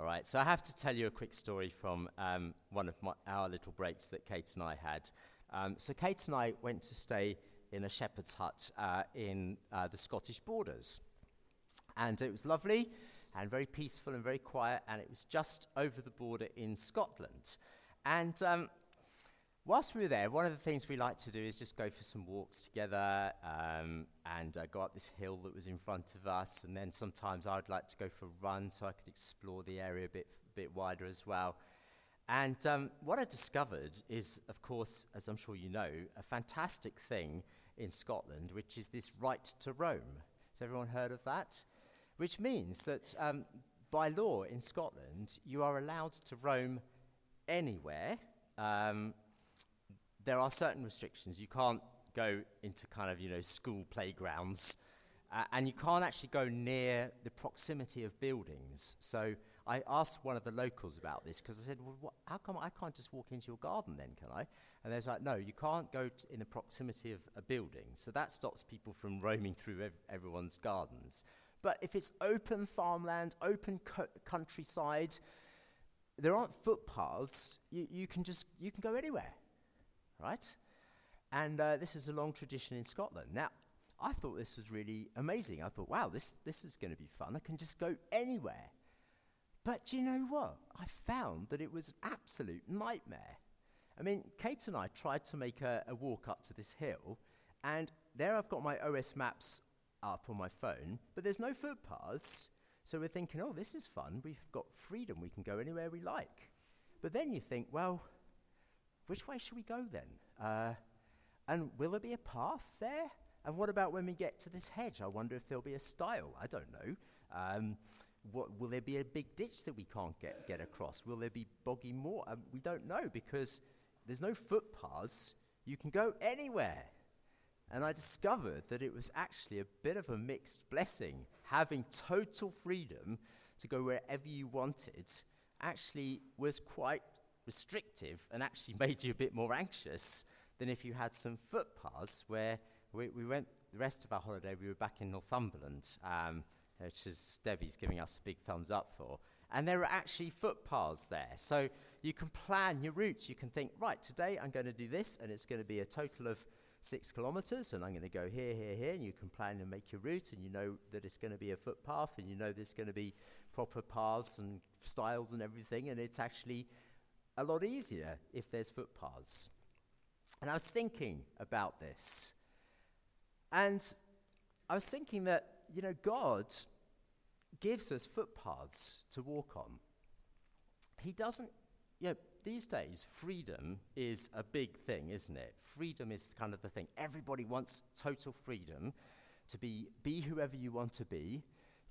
All right, so I have to tell you a quick story from um, one of my, our little breaks that Kate and I had. Um, so, Kate and I went to stay in a shepherd's hut uh, in uh, the Scottish borders. And it was lovely and very peaceful and very quiet, and it was just over the border in Scotland. And um, whilst we were there, one of the things we liked to do is just go for some walks together um, and uh, go up this hill that was in front of us. And then sometimes I'd like to go for a run so I could explore the area a bit, bit wider as well. And um, what I discovered is, of course, as I'm sure you know, a fantastic thing in Scotland, which is this right to roam. Has everyone heard of that? Which means that um, by law in Scotland, you are allowed to roam anywhere. There are certain restrictions. You can't go into kind of, you know, school playgrounds. Uh, and you can't actually go near the proximity of buildings. So I asked one of the locals about this because I said, well, what, how come I can't just walk into your garden then, can I? And they're like, no, you can't go t- in the proximity of a building. So that stops people from roaming through ev- everyone's gardens. But if it's open farmland, open co- countryside, there aren't footpaths, you, you, can just, you can go anywhere right? And uh, this is a long tradition in Scotland. Now, I thought this was really amazing. I thought, wow, this, this is going to be fun. I can just go anywhere. But you know what? I found that it was an absolute nightmare. I mean, Kate and I tried to make a, a walk up to this hill, and there I've got my OS maps up on my phone, but there's no footpaths. So we're thinking, oh, this is fun. We've got freedom. We can go anywhere we like. But then you think, well, which way should we go then? Uh, and will there be a path there? And what about when we get to this hedge? I wonder if there'll be a stile. I don't know. Um, what, will there be a big ditch that we can't get, get across? Will there be boggy moor? Um, we don't know because there's no footpaths. You can go anywhere. And I discovered that it was actually a bit of a mixed blessing. Having total freedom to go wherever you wanted actually was quite restrictive and actually made you a bit more anxious than if you had some footpaths where we, we went the rest of our holiday we were back in northumberland um, which is debbie's giving us a big thumbs up for. And there are actually footpaths there. So you can plan your routes. You can think right today i'm going to do this and it's going to be a total of six kilometers and i'm going to go here here here and you can plan and make your route and you know that it's going to be a footpath and you know there's going to be proper paths and stiles and everything and it's actually a lot easier if there's footpaths. And I was thinking about this. And I was thinking that, you know, God gives us footpaths to walk on. He doesn't, you know, these days, freedom is a big thing, isn't it? Freedom is kind of the thing. Everybody wants total freedom to be, be whoever you want to be,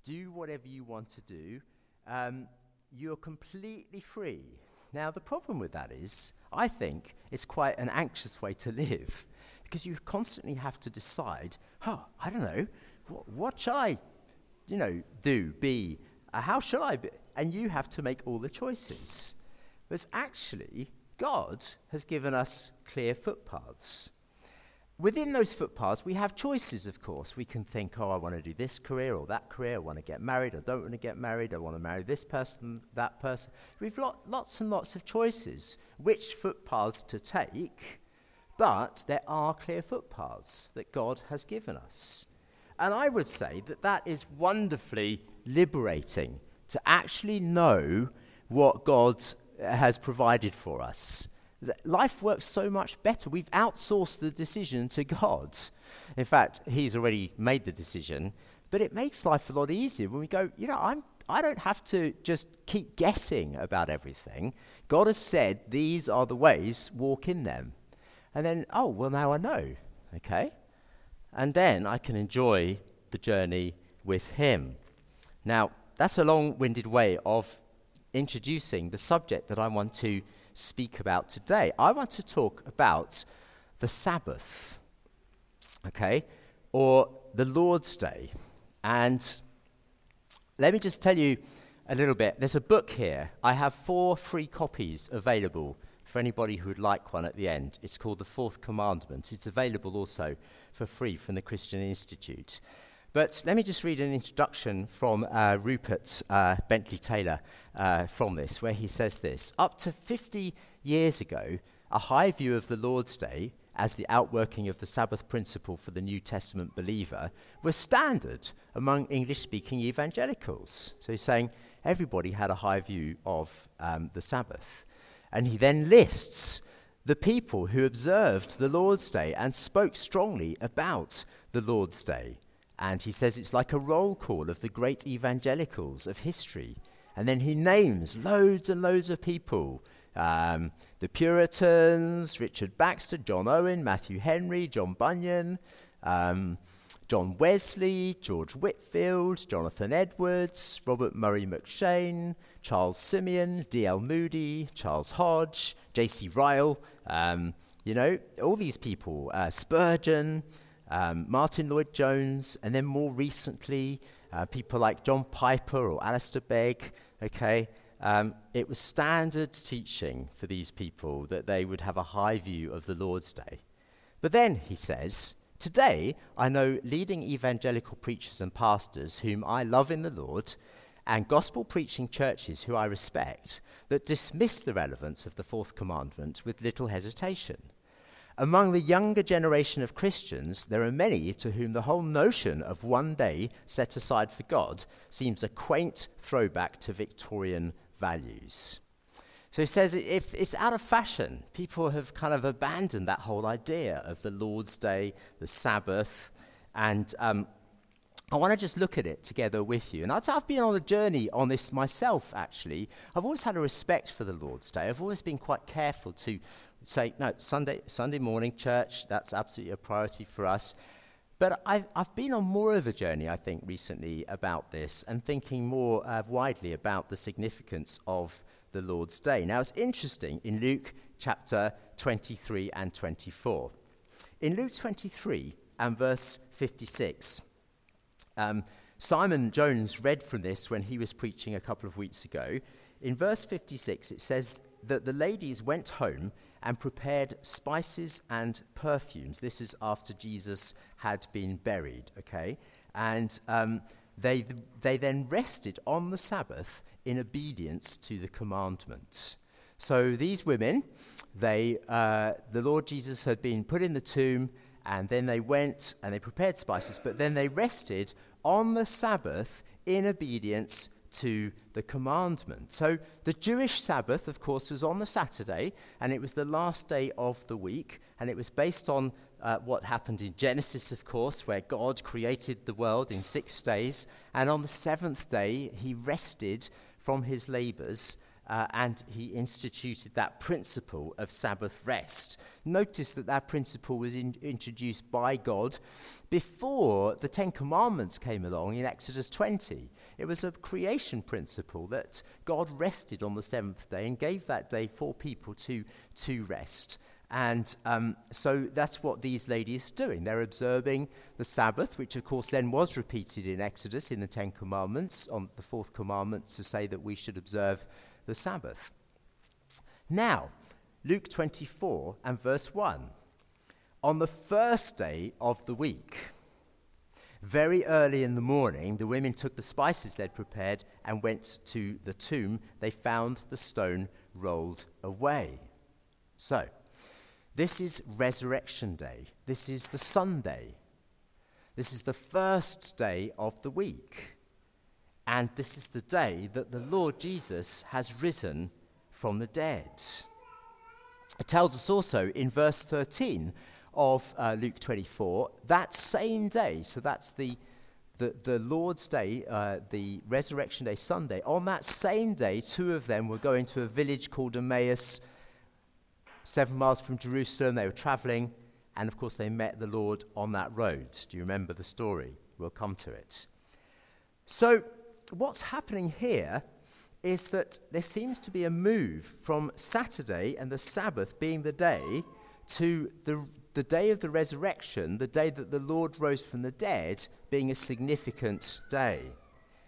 do whatever you want to do. Um, you're completely free now, the problem with that is, I think it's quite an anxious way to live because you constantly have to decide, oh, I don't know, what, what shall I, you know, do, be, uh, how shall I be? And you have to make all the choices. Whereas actually, God has given us clear footpaths. Within those footpaths, we have choices, of course. We can think, oh, I want to do this career or that career. I want to get married. I don't want to get married. I want to marry this person, that person. We've got lots and lots of choices which footpaths to take, but there are clear footpaths that God has given us. And I would say that that is wonderfully liberating to actually know what God uh, has provided for us life works so much better. We've outsourced the decision to God. In fact, He's already made the decision, but it makes life a lot easier when we go, you know, I'm, I don't have to just keep guessing about everything. God has said, these are the ways, walk in them. And then, oh, well, now I know. Okay? And then I can enjoy the journey with Him. Now, that's a long winded way of introducing the subject that I want to speak about today. I want to talk about the Sabbath, okay, or the Lord's Day. And let me just tell you a little bit. There's a book here. I have four free copies available for anybody who would like one at the end. It's called The Fourth Commandment. It's available also for free from the Christian Institute. But let me just read an introduction from uh, Rupert uh, Bentley Taylor uh, from this, where he says this Up to 50 years ago, a high view of the Lord's Day as the outworking of the Sabbath principle for the New Testament believer was standard among English speaking evangelicals. So he's saying everybody had a high view of um, the Sabbath. And he then lists the people who observed the Lord's Day and spoke strongly about the Lord's Day. And he says it's like a roll call of the great evangelicals of history. And then he names loads and loads of people um, the Puritans, Richard Baxter, John Owen, Matthew Henry, John Bunyan, um, John Wesley, George Whitefield, Jonathan Edwards, Robert Murray M'Cheyne, Charles Simeon, D.L. Moody, Charles Hodge, J.C. Ryle, um, you know, all these people, uh, Spurgeon, um, Martyn Lloyd-Jones, and then more recently, uh, people like John Piper or Alistair Begg, okay, um, it was standard teaching for these people that they would have a high view of the Lord's Day. But then, he says, Today I know leading evangelical preachers and pastors whom I love in the Lord and gospel preaching churches who I respect that dismiss the relevance of the fourth commandment with little hesitation. Among the younger generation of Christians, there are many to whom the whole notion of one day set aside for God seems a quaint throwback to Victorian values. So he says if it's out of fashion, people have kind of abandoned that whole idea of the Lord's Day, the Sabbath, and um, I want to just look at it together with you. And I've been on a journey on this myself, actually. I've always had a respect for the Lord's Day. I've always been quite careful to say, no, Sunday, Sunday morning church, that's absolutely a priority for us. But I've, I've been on more of a journey, I think, recently about this and thinking more uh, widely about the significance of the Lord's Day. Now, it's interesting in Luke chapter 23 and 24. In Luke 23 and verse 56, um, Simon Jones read from this when he was preaching a couple of weeks ago. In verse 56, it says that the ladies went home and prepared spices and perfumes. This is after Jesus had been buried, okay? And um, they, they then rested on the Sabbath in obedience to the commandment. So these women, they, uh, the Lord Jesus had been put in the tomb, and then they went and they prepared spices, but then they rested on the Sabbath in obedience to the commandment. So the Jewish Sabbath, of course, was on the Saturday, and it was the last day of the week, and it was based on uh, what happened in Genesis, of course, where God created the world in six days, and on the seventh day, he rested from his labors uh, and he instituted that principle of Sabbath rest. Notice that that principle was in, introduced by God before the Ten Commandments came along in Exodus 20. It was a creation principle that God rested on the seventh day and gave that day for people to, to rest. And um, so that's what these ladies are doing. They're observing the Sabbath, which of course then was repeated in Exodus in the Ten Commandments, on the fourth commandment to say that we should observe the Sabbath. Now, Luke 24 and verse 1. On the first day of the week, very early in the morning, the women took the spices they'd prepared and went to the tomb. They found the stone rolled away. So, this is Resurrection Day. This is the Sunday. This is the first day of the week. And this is the day that the Lord Jesus has risen from the dead. It tells us also in verse 13 of uh, Luke 24 that same day, so that's the, the, the Lord's Day, uh, the Resurrection Day, Sunday, on that same day, two of them were going to a village called Emmaus, seven miles from Jerusalem. They were traveling, and of course, they met the Lord on that road. Do you remember the story? We'll come to it. So, what's happening here is that there seems to be a move from Saturday and the Sabbath being the day to the, the day of the resurrection, the day that the Lord rose from the dead, being a significant day.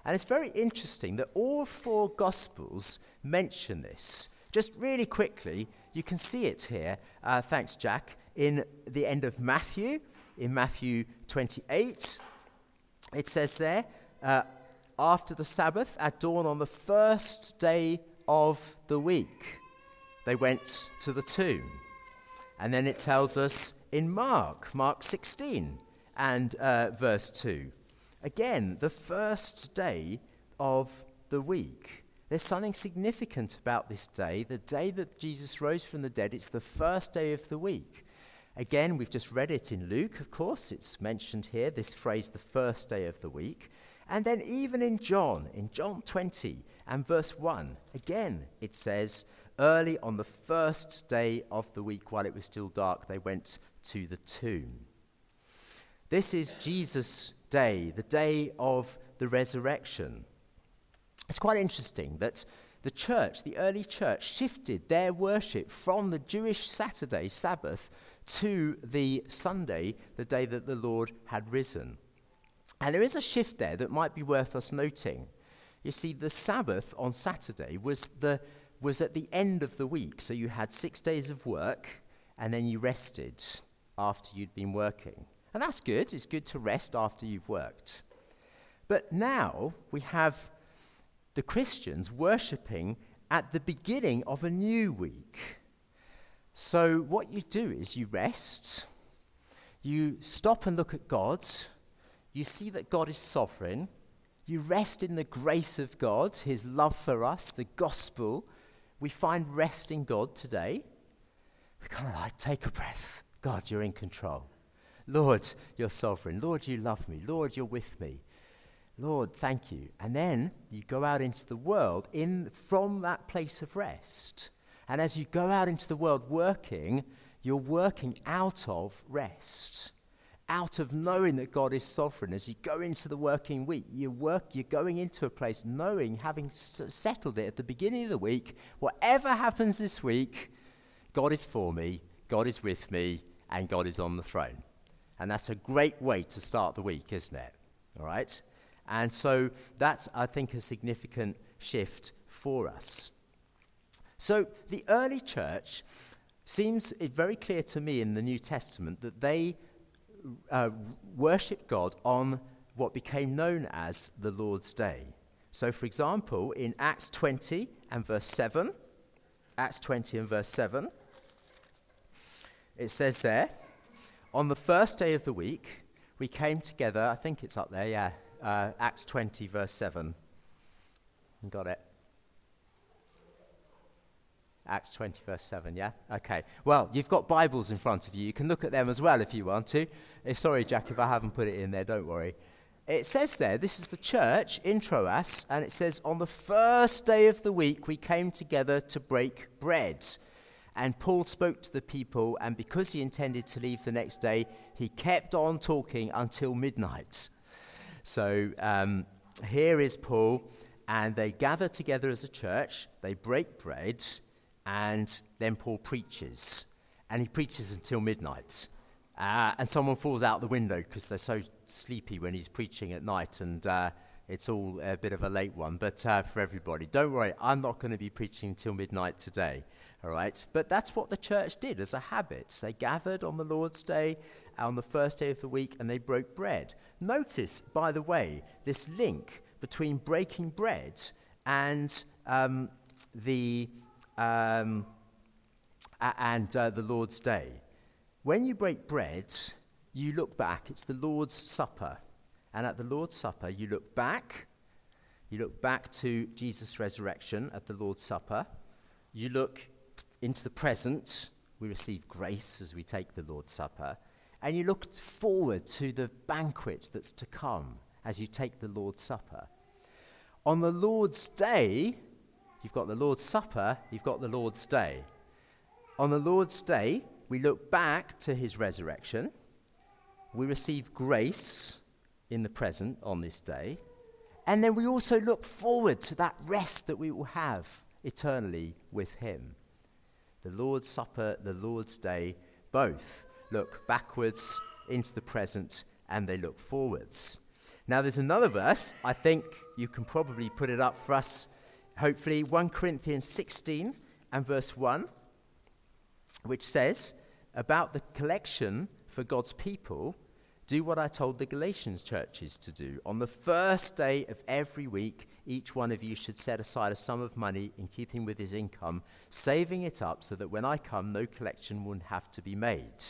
And it's very interesting that all four Gospels mention this. Just really quickly, you can see it here, uh, thanks, Jack, in the end of Matthew, in Matthew 28, it says there, uh, after the Sabbath, at dawn on the first day of the week, they went to the tomb. And then it tells us in Mark, Mark 16 and uh, verse 2. Again, the first day of the week. There's something significant about this day, the day that Jesus rose from the dead. It's the first day of the week. Again, we've just read it in Luke, of course. It's mentioned here, this phrase, the first day of the week. And then even in John, in John 20 and verse 1, again it says, Early on the first day of the week, while it was still dark, they went to the tomb. This is Jesus' day, the day of the resurrection. It's quite interesting that the church, the early church, shifted their worship from the Jewish Saturday, Sabbath, to the Sunday, the day that the Lord had risen. And there is a shift there that might be worth us noting. You see, the Sabbath on Saturday was, the, was at the end of the week, so you had six days of work and then you rested after you'd been working. And that's good, it's good to rest after you've worked. But now we have the Christians worshipping at the beginning of a new week. So, what you do is you rest, you stop and look at God, you see that God is sovereign, you rest in the grace of God, His love for us, the gospel. We find rest in God today. We kind of like take a breath. God, you're in control. Lord, you're sovereign. Lord, you love me. Lord, you're with me. Lord, thank you. And then you go out into the world in, from that place of rest. And as you go out into the world working, you're working out of rest, out of knowing that God is sovereign. As you go into the working week, you work, you're going into a place knowing, having s- settled it at the beginning of the week, whatever happens this week, God is for me, God is with me, and God is on the throne. And that's a great way to start the week, isn't it? All right? And so that's, I think, a significant shift for us. So the early church seems very clear to me in the New Testament that they uh, worshipped God on what became known as the Lord's Day. So, for example, in Acts 20 and verse 7, Acts 20 and verse 7, it says there, on the first day of the week, we came together, I think it's up there, yeah, uh, Acts 20, verse 7. Got it? Acts 20, verse 7, yeah? Okay. Well, you've got Bibles in front of you. You can look at them as well if you want to. If, sorry, Jack, if I haven't put it in there, don't worry. It says there, this is the church in Troas, and it says, On the first day of the week, we came together to break bread. And Paul spoke to the people, and because he intended to leave the next day, he kept on talking until midnight. So um, here is Paul, and they gather together as a church, they break bread, and then Paul preaches. And he preaches until midnight. Uh, and someone falls out the window because they're so sleepy when he's preaching at night, and uh, it's all a bit of a late one. But uh, for everybody, don't worry, I'm not going to be preaching until midnight today. All right? But that's what the church did as a habit. They gathered on the Lord's Day, on the first day of the week, and they broke bread. Notice, by the way, this link between breaking bread and um, the um, and uh, the Lord's Day. When you break bread, you look back. It's the Lord's Supper. And at the Lord's Supper, you look back. You look back to Jesus' resurrection at the Lord's Supper. You look into the present. We receive grace as we take the Lord's Supper. And you look forward to the banquet that's to come as you take the Lord's Supper. On the Lord's Day, you've got the Lord's Supper, you've got the Lord's Day. On the Lord's Day, we look back to his resurrection. We receive grace in the present on this day. And then we also look forward to that rest that we will have eternally with him. The Lord's Supper, the Lord's Day, both look backwards into the present and they look forwards. Now, there's another verse. I think you can probably put it up for us, hopefully, 1 Corinthians 16 and verse 1, which says about the collection for God's people Do what I told the Galatians churches to do. On the first day of every week, each one of you should set aside a sum of money in keeping with his income, saving it up so that when I come, no collection will have to be made.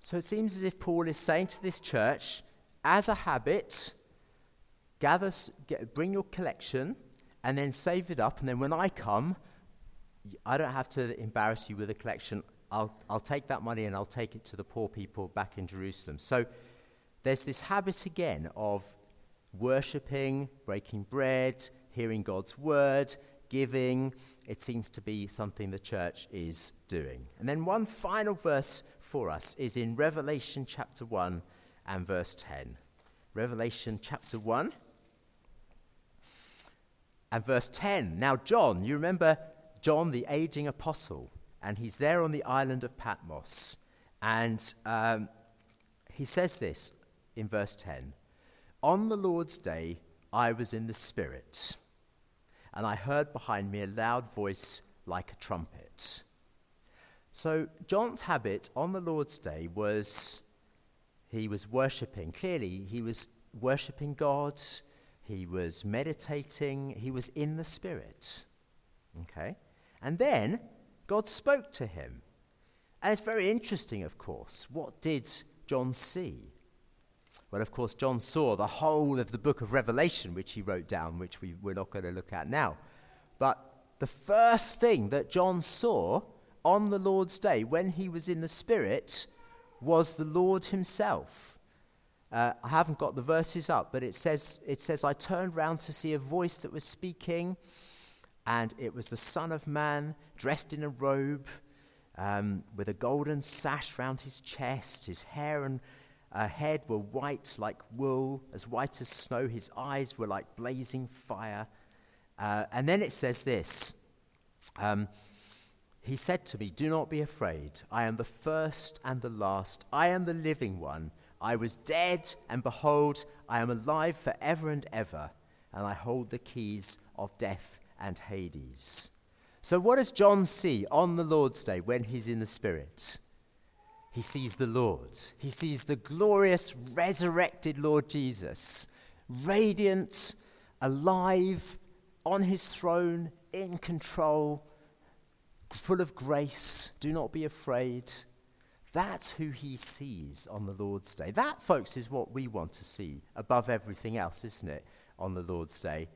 So it seems as if Paul is saying to this church, as a habit, gather, get, bring your collection and then save it up. And then when I come, I don't have to embarrass you with a collection. I'll, I'll take that money and I'll take it to the poor people back in Jerusalem. So there's this habit again of worshipping, breaking bread, hearing God's word, giving. It seems to be something the church is doing. And then one final verse for us is in Revelation chapter 1 and verse 10. Revelation chapter 1 and verse 10. Now, John, you remember John, the aging apostle, and he's there on the island of Patmos. And um, he says this in verse 10 On the Lord's day, I was in the Spirit, and I heard behind me a loud voice like a trumpet. So, John's habit on the Lord's day was he was worshipping. Clearly, he was worshipping God, he was meditating, he was in the Spirit. Okay? And then God spoke to him. And it's very interesting, of course. What did John see? Well, of course, John saw the whole of the book of Revelation, which he wrote down, which we, we're not going to look at now. But the first thing that John saw on the Lord's day, when he was in the Spirit, was the Lord himself. Uh, I haven't got the verses up, but it says, it says, I turned round to see a voice that was speaking, and it was the Son of Man dressed in a robe um, with a golden sash round his chest. His hair and uh, head were white like wool, as white as snow. His eyes were like blazing fire. Uh, and then it says this um, he said to me, Do not be afraid. I am the first and the last. I am the living one. I was dead, and behold, I am alive forever and ever, and I hold the keys of death and Hades. So, what does John see on the Lord's day when he's in the Spirit? He sees the Lord. He sees the glorious, resurrected Lord Jesus, radiant, alive, on his throne, in control, full of grace, do not be afraid. That's who he sees on the Lord's Day. That, folks, is what we want to see above everything else, isn't it, on the Lord's Day?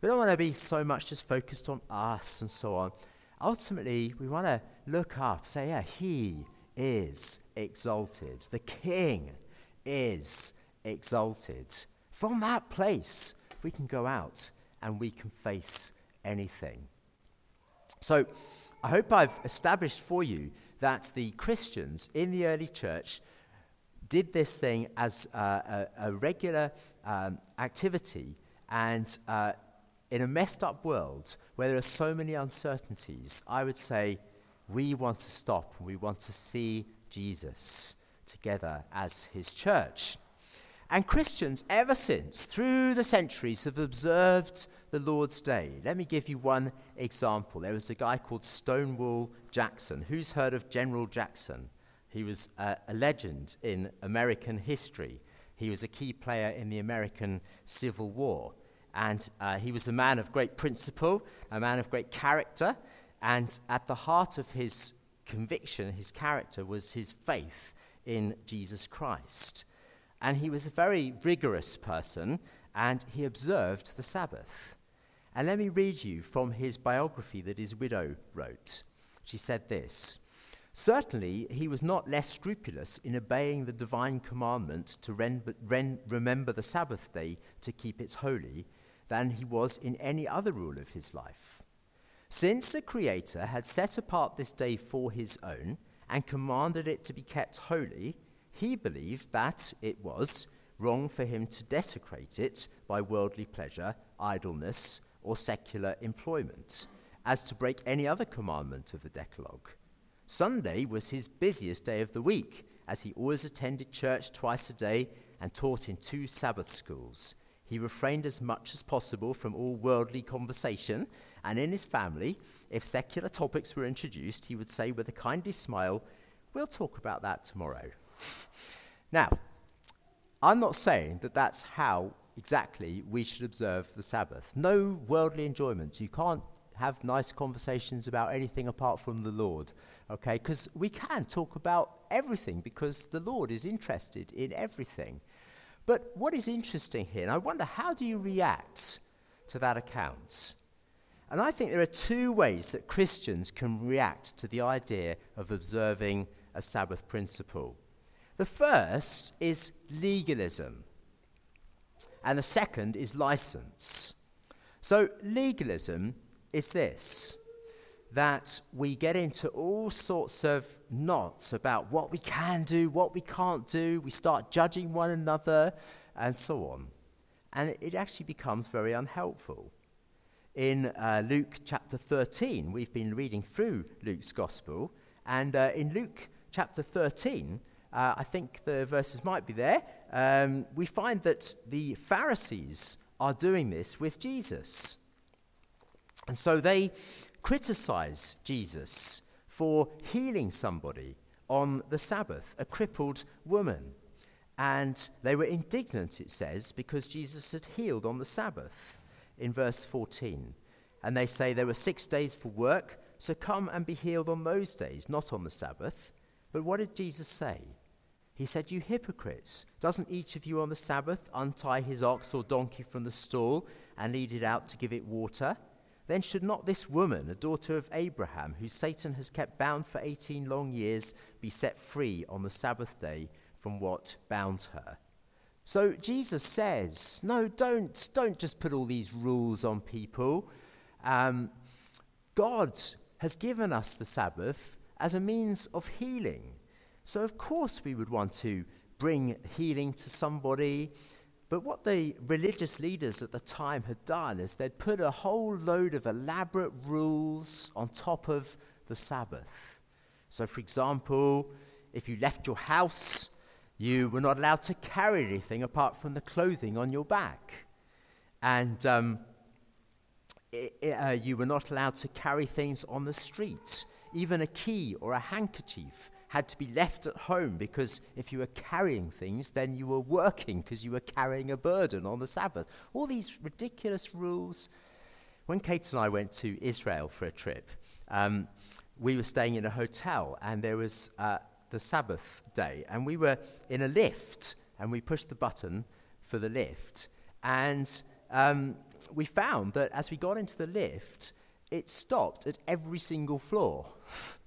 We don't want to be so much just focused on us and so on. Ultimately, we want to look up, say, yeah, he is exalted. The king is exalted. From that place, we can go out and we can face anything. So, I hope I've established for you that the Christians in the early church did this thing as uh, a, a, regular um, activity and uh, in a messed up world where there are so many uncertainties, I would say we want to stop and we want to see Jesus together as his church. And Christians, ever since, through the centuries, have observed the Lord's Day. Let me give you one example. There was a guy called Stonewall Jackson. Who's heard of General Jackson? He was a legend in American history. He was a key player in the American Civil War. And uh, he was a man of great principle, a man of great character. And at the heart of his conviction, his character, was his faith in Jesus Christ. And he was a very rigorous person, and he observed the Sabbath. And let me read you from his biography that his widow wrote. She said this Certainly, he was not less scrupulous in obeying the divine commandment to remember the Sabbath day to keep it holy than he was in any other rule of his life. Since the Creator had set apart this day for his own and commanded it to be kept holy, he believed that it was wrong for him to desecrate it by worldly pleasure, idleness, or secular employment, as to break any other commandment of the Decalogue. Sunday was his busiest day of the week, as he always attended church twice a day and taught in two Sabbath schools. He refrained as much as possible from all worldly conversation, and in his family, if secular topics were introduced, he would say with a kindly smile, We'll talk about that tomorrow. Now, I'm not saying that that's how exactly we should observe the Sabbath. No worldly enjoyment. You can't have nice conversations about anything apart from the Lord, okay? Because we can talk about everything because the Lord is interested in everything. But what is interesting here, and I wonder how do you react to that account? And I think there are two ways that Christians can react to the idea of observing a Sabbath principle. The first is legalism, and the second is license. So, legalism is this that we get into all sorts of knots about what we can do, what we can't do. We start judging one another, and so on. And it actually becomes very unhelpful. In uh, Luke chapter 13, we've been reading through Luke's gospel, and uh, in Luke chapter 13, uh, I think the verses might be there, um, we find that the Pharisees are doing this with Jesus. And so they criticize Jesus for healing somebody on the Sabbath, a crippled woman. And they were indignant, it says, because Jesus had healed on the Sabbath in verse 14. And they say there were six days for work, so come and be healed on those days, not on the Sabbath. But what did Jesus say? He said, You hypocrites, doesn't each of you on the Sabbath untie his ox or donkey from the stall and lead it out to give it water? Then should not this woman, a daughter of Abraham, who Satan has kept bound for 18 long years, be set free on the Sabbath day from what bound her? So Jesus says, no, don't, don't just put all these rules on people. Um, God has given us the Sabbath as a means of healing. So, of course, we would want to bring healing to somebody. But what the religious leaders at the time had done is they'd put a whole load of elaborate rules on top of the Sabbath. So, for example, if you left your house you were not allowed to carry anything apart from the clothing on your back. And um, it, uh, you were not allowed to carry things on the streets. Even a key or a handkerchief had to be left at home because if you were carrying things, then you were working because you were carrying a burden on the Sabbath. All these ridiculous rules. When Kate and I went to Israel for a trip, um, we were staying in a hotel and there was. Uh, the Sabbath day, and we were in a lift, and we pushed the button for the lift, and um, we found that as we got into the lift, it stopped at every single floor.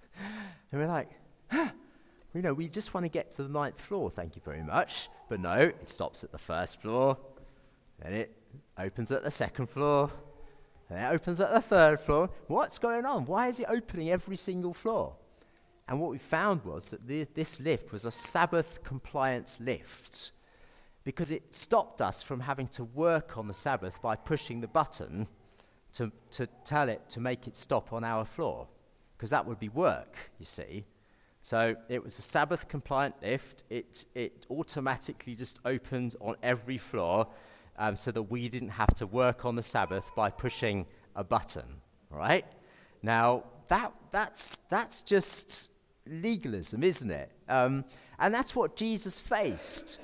and we're like, you know, we just want to get to the ninth floor, thank you very much. But no, it stops at the first floor, then it opens at the second floor, then it opens at the third floor. What's going on? Why is it opening every single floor? And what we found was that the, this lift was a Sabbath compliance lift because it stopped us from having to work on the Sabbath by pushing the button to, to tell it to make it stop on our floor because that would be work, you see. So it was a Sabbath compliant lift. It, it automatically just opened on every floor um, so that we didn't have to work on the Sabbath by pushing a button, right? Now, that, that's, that's just legalism, isn't it? Um, and that's what Jesus faced,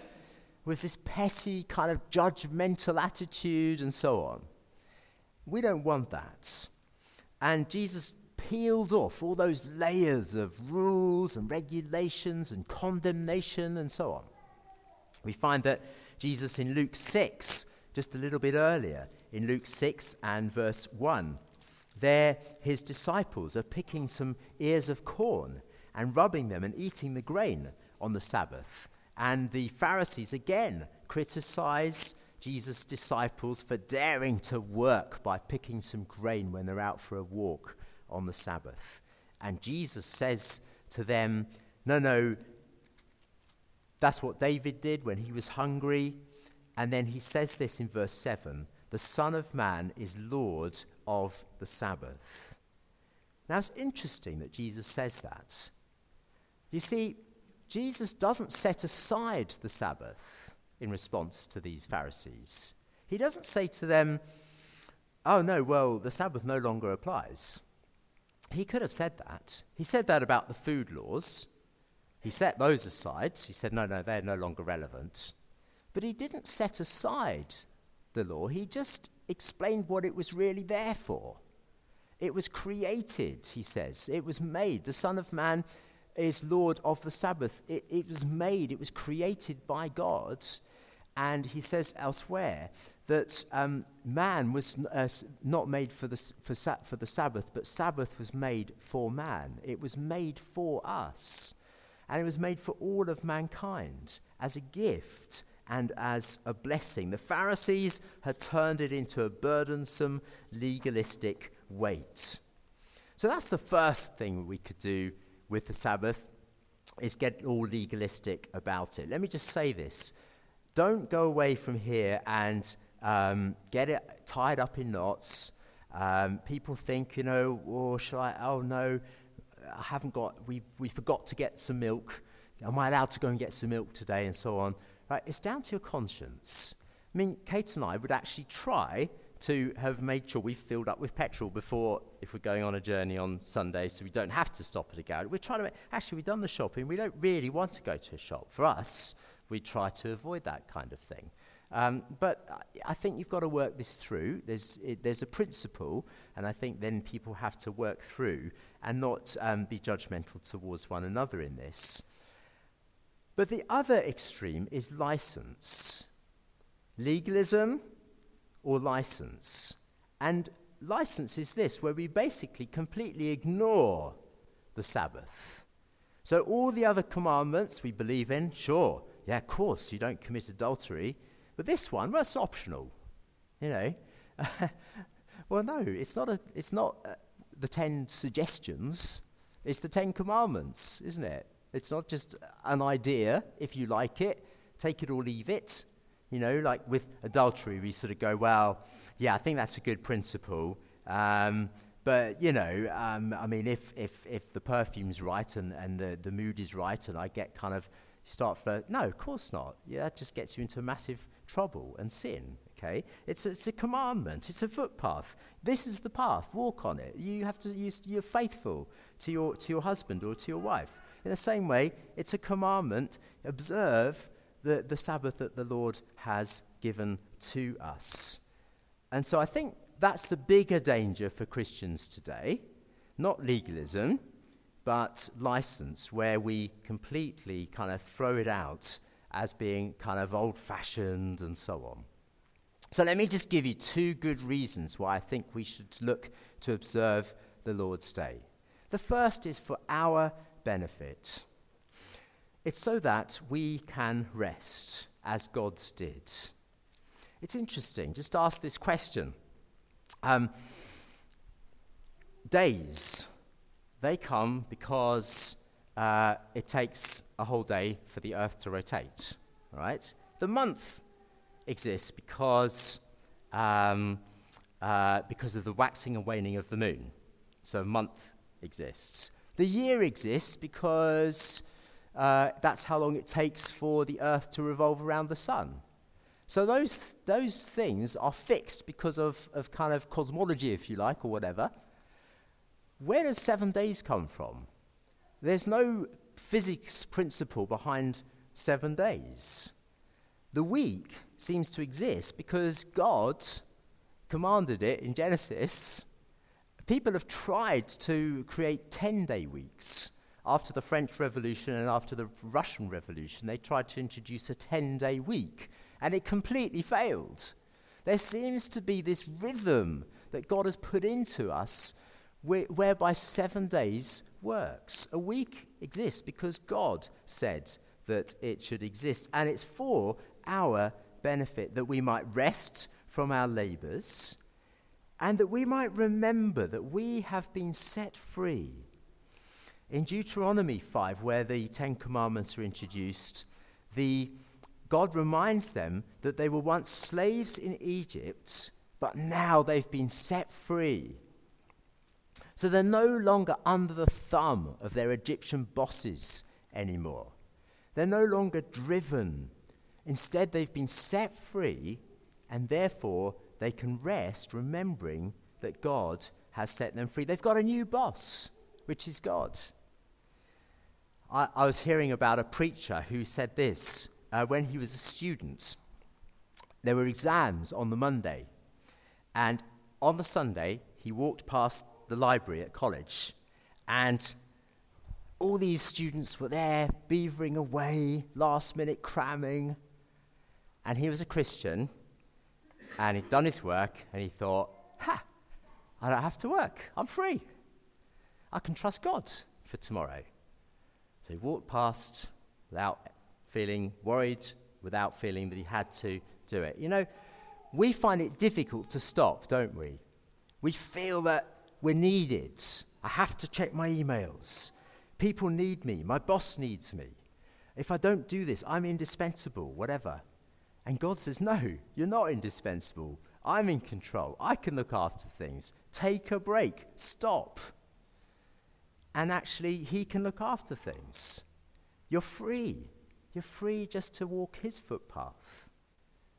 was this petty kind of judgmental attitude and so on. We don't want that. And Jesus peeled off all those layers of rules and regulations and condemnation and so on. We find that Jesus in Luke 6, just a little bit earlier, in Luke 6 and verse 1, there his disciples are picking some ears of corn and rubbing them and eating the grain on the Sabbath. And the Pharisees again criticize Jesus' disciples for daring to work by picking some grain when they're out for a walk on the Sabbath. And Jesus says to them, No, no, that's what David did when he was hungry. And then he says this in verse 7 The Son of Man is Lord of the Sabbath. Now it's interesting that Jesus says that you see, Jesus doesn't set aside the Sabbath in response to these Pharisees. He doesn't say to them, oh no, well, the Sabbath no longer applies. He could have said that. He said that about the food laws. He set those aside. He said, no, no, they're no longer relevant. But he didn't set aside the law, he just explained what it was really there for. It was created, he says. It was made. The Son of Man is Lord of the Sabbath. It, it was made, it was created by God. And he says elsewhere that um, man was uh, not made for the, for, sa- for the Sabbath, but Sabbath was made for man. It was made for us. And it was made for all of mankind as a gift and as a blessing. The Pharisees had turned it into a burdensome, legalistic weight. So that's the first thing we could do with the Sabbath is get all legalistic about it. Let me just say this. Don't go away from here and um, get it tied up in knots. Um, people think, you know, oh, shall I? Oh, no, I haven't got, we, we forgot to get some milk. Am I allowed to go and get some milk today? And so on. Right? It's down to your conscience. I mean, Kate and I would actually try to have made sure we've filled up with petrol before, if we're going on a journey on Sunday, so we don't have to stop at a garage. We're trying to make, actually, we've done the shopping. We don't really want to go to a shop. For us, we try to avoid that kind of thing. Um, but I, think you've got to work this through. There's, it, there's a principle, and I think then people have to work through and not um, be judgmental towards one another in this. But the other extreme is license legalism or license. And license is this, where we basically completely ignore the Sabbath. So, all the other commandments we believe in, sure, yeah, of course, you don't commit adultery. But this one, well, it's optional. You know? well, no, it's not, a, it's not uh, the ten suggestions, it's the Ten Commandments, isn't it? It's not just an idea, if you like it, take it or leave it. You know, like with adultery, we sort of go, well, yeah, I think that's a good principle. Um, but, you know, um, I mean, if, if, if the perfume's right and, and the, the mood is right and I get kind of start flirt, no, of course not. Yeah, that just gets you into massive trouble and sin. Okay, it's a, it's a commandment. It's a footpath. This is the path. Walk on it. You have to. Use, you're faithful to your to your husband or to your wife. In the same way, it's a commandment. Observe the, the Sabbath that the Lord has given to us. And so I think that's the bigger danger for Christians today. Not legalism, but license, where we completely kind of throw it out as being kind of old fashioned and so on. So let me just give you two good reasons why I think we should look to observe the Lord's Day. The first is for our benefit. It's so that we can rest as God did. It's interesting. Just ask this question. Um, days, they come because uh, it takes a whole day for the earth to rotate, right? The month exists because, um, uh, because of the waxing and waning of the moon. So a month exists. The year exists because uh, that's how long it takes for the earth to revolve around the sun. So those, those things are fixed because of, of kind of cosmology, if you like, or whatever. Where does seven days come from? There's no physics principle behind seven days. The week seems to exist because God commanded it in Genesis People have tried to create 10 day weeks. After the French Revolution and after the Russian Revolution, they tried to introduce a 10 day week, and it completely failed. There seems to be this rhythm that God has put into us whereby seven days works. A week exists because God said that it should exist, and it's for our benefit that we might rest from our labors and that we might remember that we have been set free. In Deuteronomy 5, where the Ten Commandments are introduced, the, God reminds them that they were once slaves in Egypt, but now they've been set free. So they're no longer under the thumb of their Egyptian bosses anymore. They're no longer driven. Instead, they've been set free, and therefore they can rest remembering that God has set them free. They've got a new boss, which is God. I, I was hearing about a preacher who said this uh, when he was a student. there were exams on the Monday. And on the Sunday, he walked past the library at college. And all these students were there, beavering away, last minute cramming. And he was a Christian, and he'd done his work, and he thought, ha, I don't have to work. I'm free. I can trust God for tomorrow. So he walked past without feeling worried, without feeling that he had to do it. You know, we find it difficult to stop, don't we? We feel that we're needed. I have to check my emails. People need me. My boss needs me. If I don't do this, I'm indispensable, whatever. And God says, No, you're not indispensable. I'm in control. I can look after things. Take a break. Stop. And actually, He can look after things. You're free. You're free just to walk His footpath,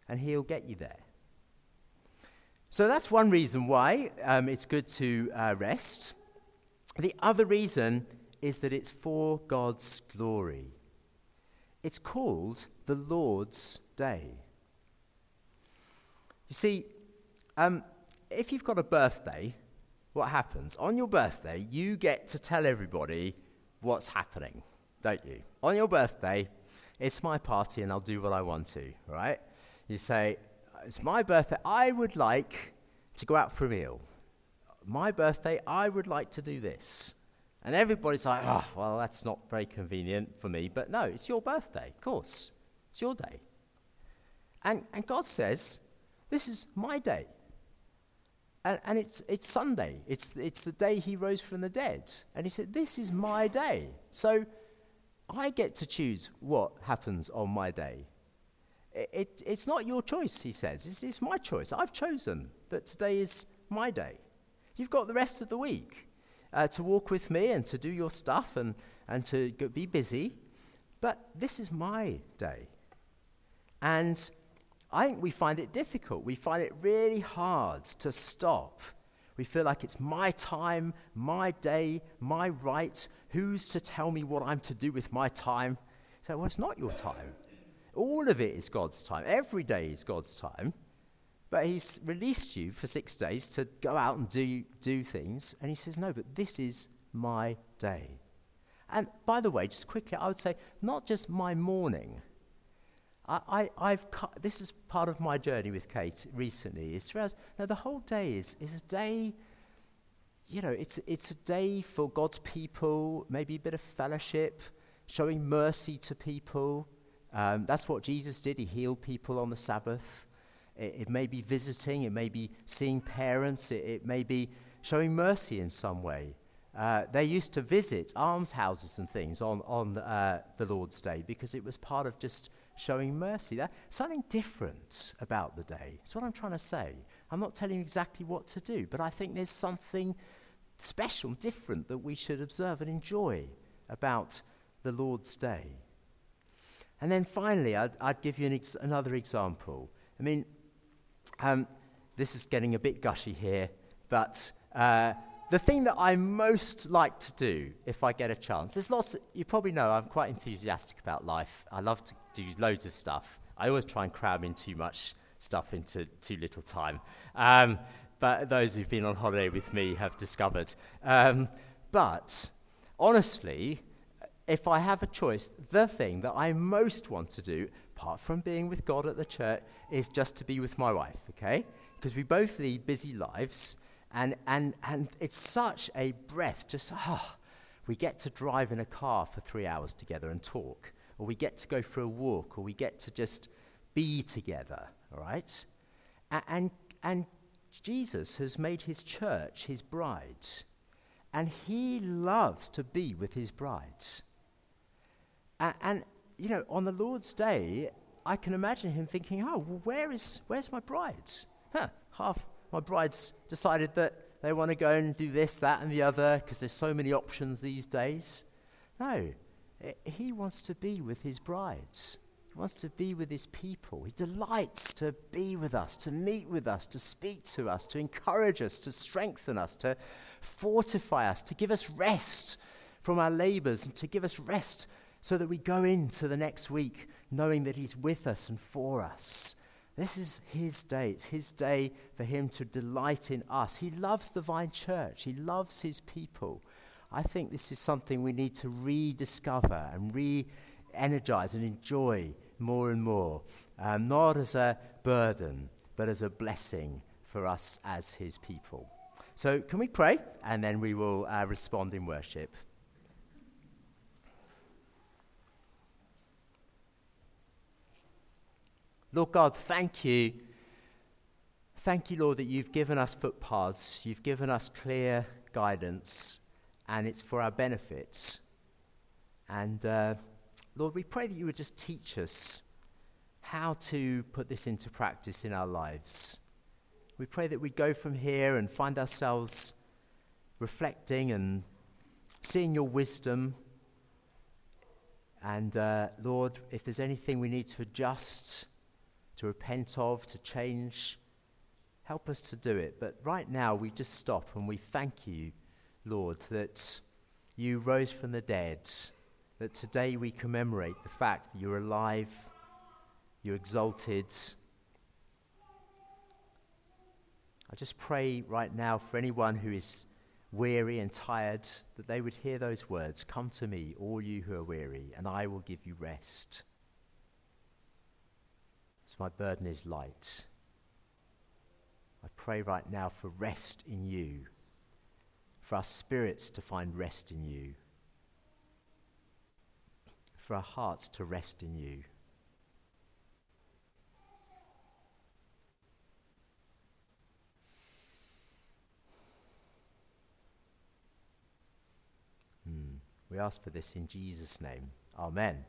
and He'll get you there. So that's one reason why um, it's good to uh, rest. The other reason is that it's for God's glory. It's called the Lord's Day. You see, um, if you've got a birthday, what happens? On your birthday, you get to tell everybody what's happening, don't you? On your birthday, it's my party and I'll do what I want to, right? You say, It's my birthday, I would like to go out for a meal. My birthday, I would like to do this. And everybody's like, Oh, well, that's not very convenient for me. But no, it's your birthday, of course. It's your day. And, and God says, This is my day. And, and it's, it's Sunday. It's, it's the day he rose from the dead. And he said, This is my day. So I get to choose what happens on my day. It, it, it's not your choice, he says. It's, it's my choice. I've chosen that today is my day. You've got the rest of the week uh, to walk with me and to do your stuff and, and to go, be busy. But this is my day. And I think we find it difficult. We find it really hard to stop. We feel like it's my time, my day, my right. Who's to tell me what I'm to do with my time? So, well, it's not your time. All of it is God's time. Every day is God's time. But He's released you for six days to go out and do, do things. And He says, no, but this is my day. And by the way, just quickly, I would say, not just my morning I, I, have this is part of my journey with Kate recently. Is to realize now the whole day is, is a day, you know, it's, it's a day for God's people, maybe a bit of fellowship, showing mercy to people. Um, that's what Jesus did. He healed people on the Sabbath. It, it may be visiting, it may be seeing parents, it, it may be showing mercy in some way. Uh, they used to visit almshouses and things on, on uh, the Lord's Day because it was part of just showing mercy. That, something different about the day. That's what I'm trying to say. I'm not telling you exactly what to do, but I think there's something special, different that we should observe and enjoy about the Lord's Day. And then finally, I'd, I'd give you an ex- another example. I mean, um, this is getting a bit gushy here, but uh, the thing that I most like to do if I get a chance, there's lots, of, you probably know I'm quite enthusiastic about life. I love to do loads of stuff. I always try and cram in too much stuff into too little time. Um, but those who've been on holiday with me have discovered. Um, but honestly, if I have a choice, the thing that I most want to do, apart from being with God at the church, is just to be with my wife, okay? Because we both lead busy lives. And, and, and it's such a breath, just, oh, ah, we get to drive in a car for three hours together and talk, or we get to go for a walk, or we get to just be together, all right? And, and, and Jesus has made his church his bride, and he loves to be with his bride. And, and, you know, on the Lord's day, I can imagine him thinking, oh, well, where is, where's my bride? Huh, half my bride's decided that they want to go and do this, that, and the other because there's so many options these days. No, eh, he wants to be with his brides. He wants to be with his people. He delights to be with us, to meet with us, to speak to us, to encourage us, to strengthen us, to fortify us, to give us rest from our labors, and to give us rest so that we go into the next week knowing that he's with us and for us. This is his day. It's his day for him to delight in us. He loves the Vine Church, he loves his people. I think this is something we need to rediscover and re energize and enjoy more and more, um, not as a burden, but as a blessing for us as his people. So, can we pray? And then we will uh, respond in worship. Lord God, thank you. Thank you, Lord, that you've given us footpaths, you've given us clear guidance, and it's for our benefits. And uh, Lord, we pray that you would just teach us how to put this into practice in our lives. We pray that we go from here and find ourselves reflecting and seeing your wisdom. And uh, Lord, if there's anything we need to adjust, to repent of, to change, help us to do it. But right now, we just stop and we thank you, Lord, that you rose from the dead, that today we commemorate the fact that you're alive, you're exalted. I just pray right now for anyone who is weary and tired that they would hear those words Come to me, all you who are weary, and I will give you rest. So my burden is light. I pray right now for rest in you, for our spirits to find rest in you, for our hearts to rest in you. Hmm. We ask for this in Jesus' name. Amen.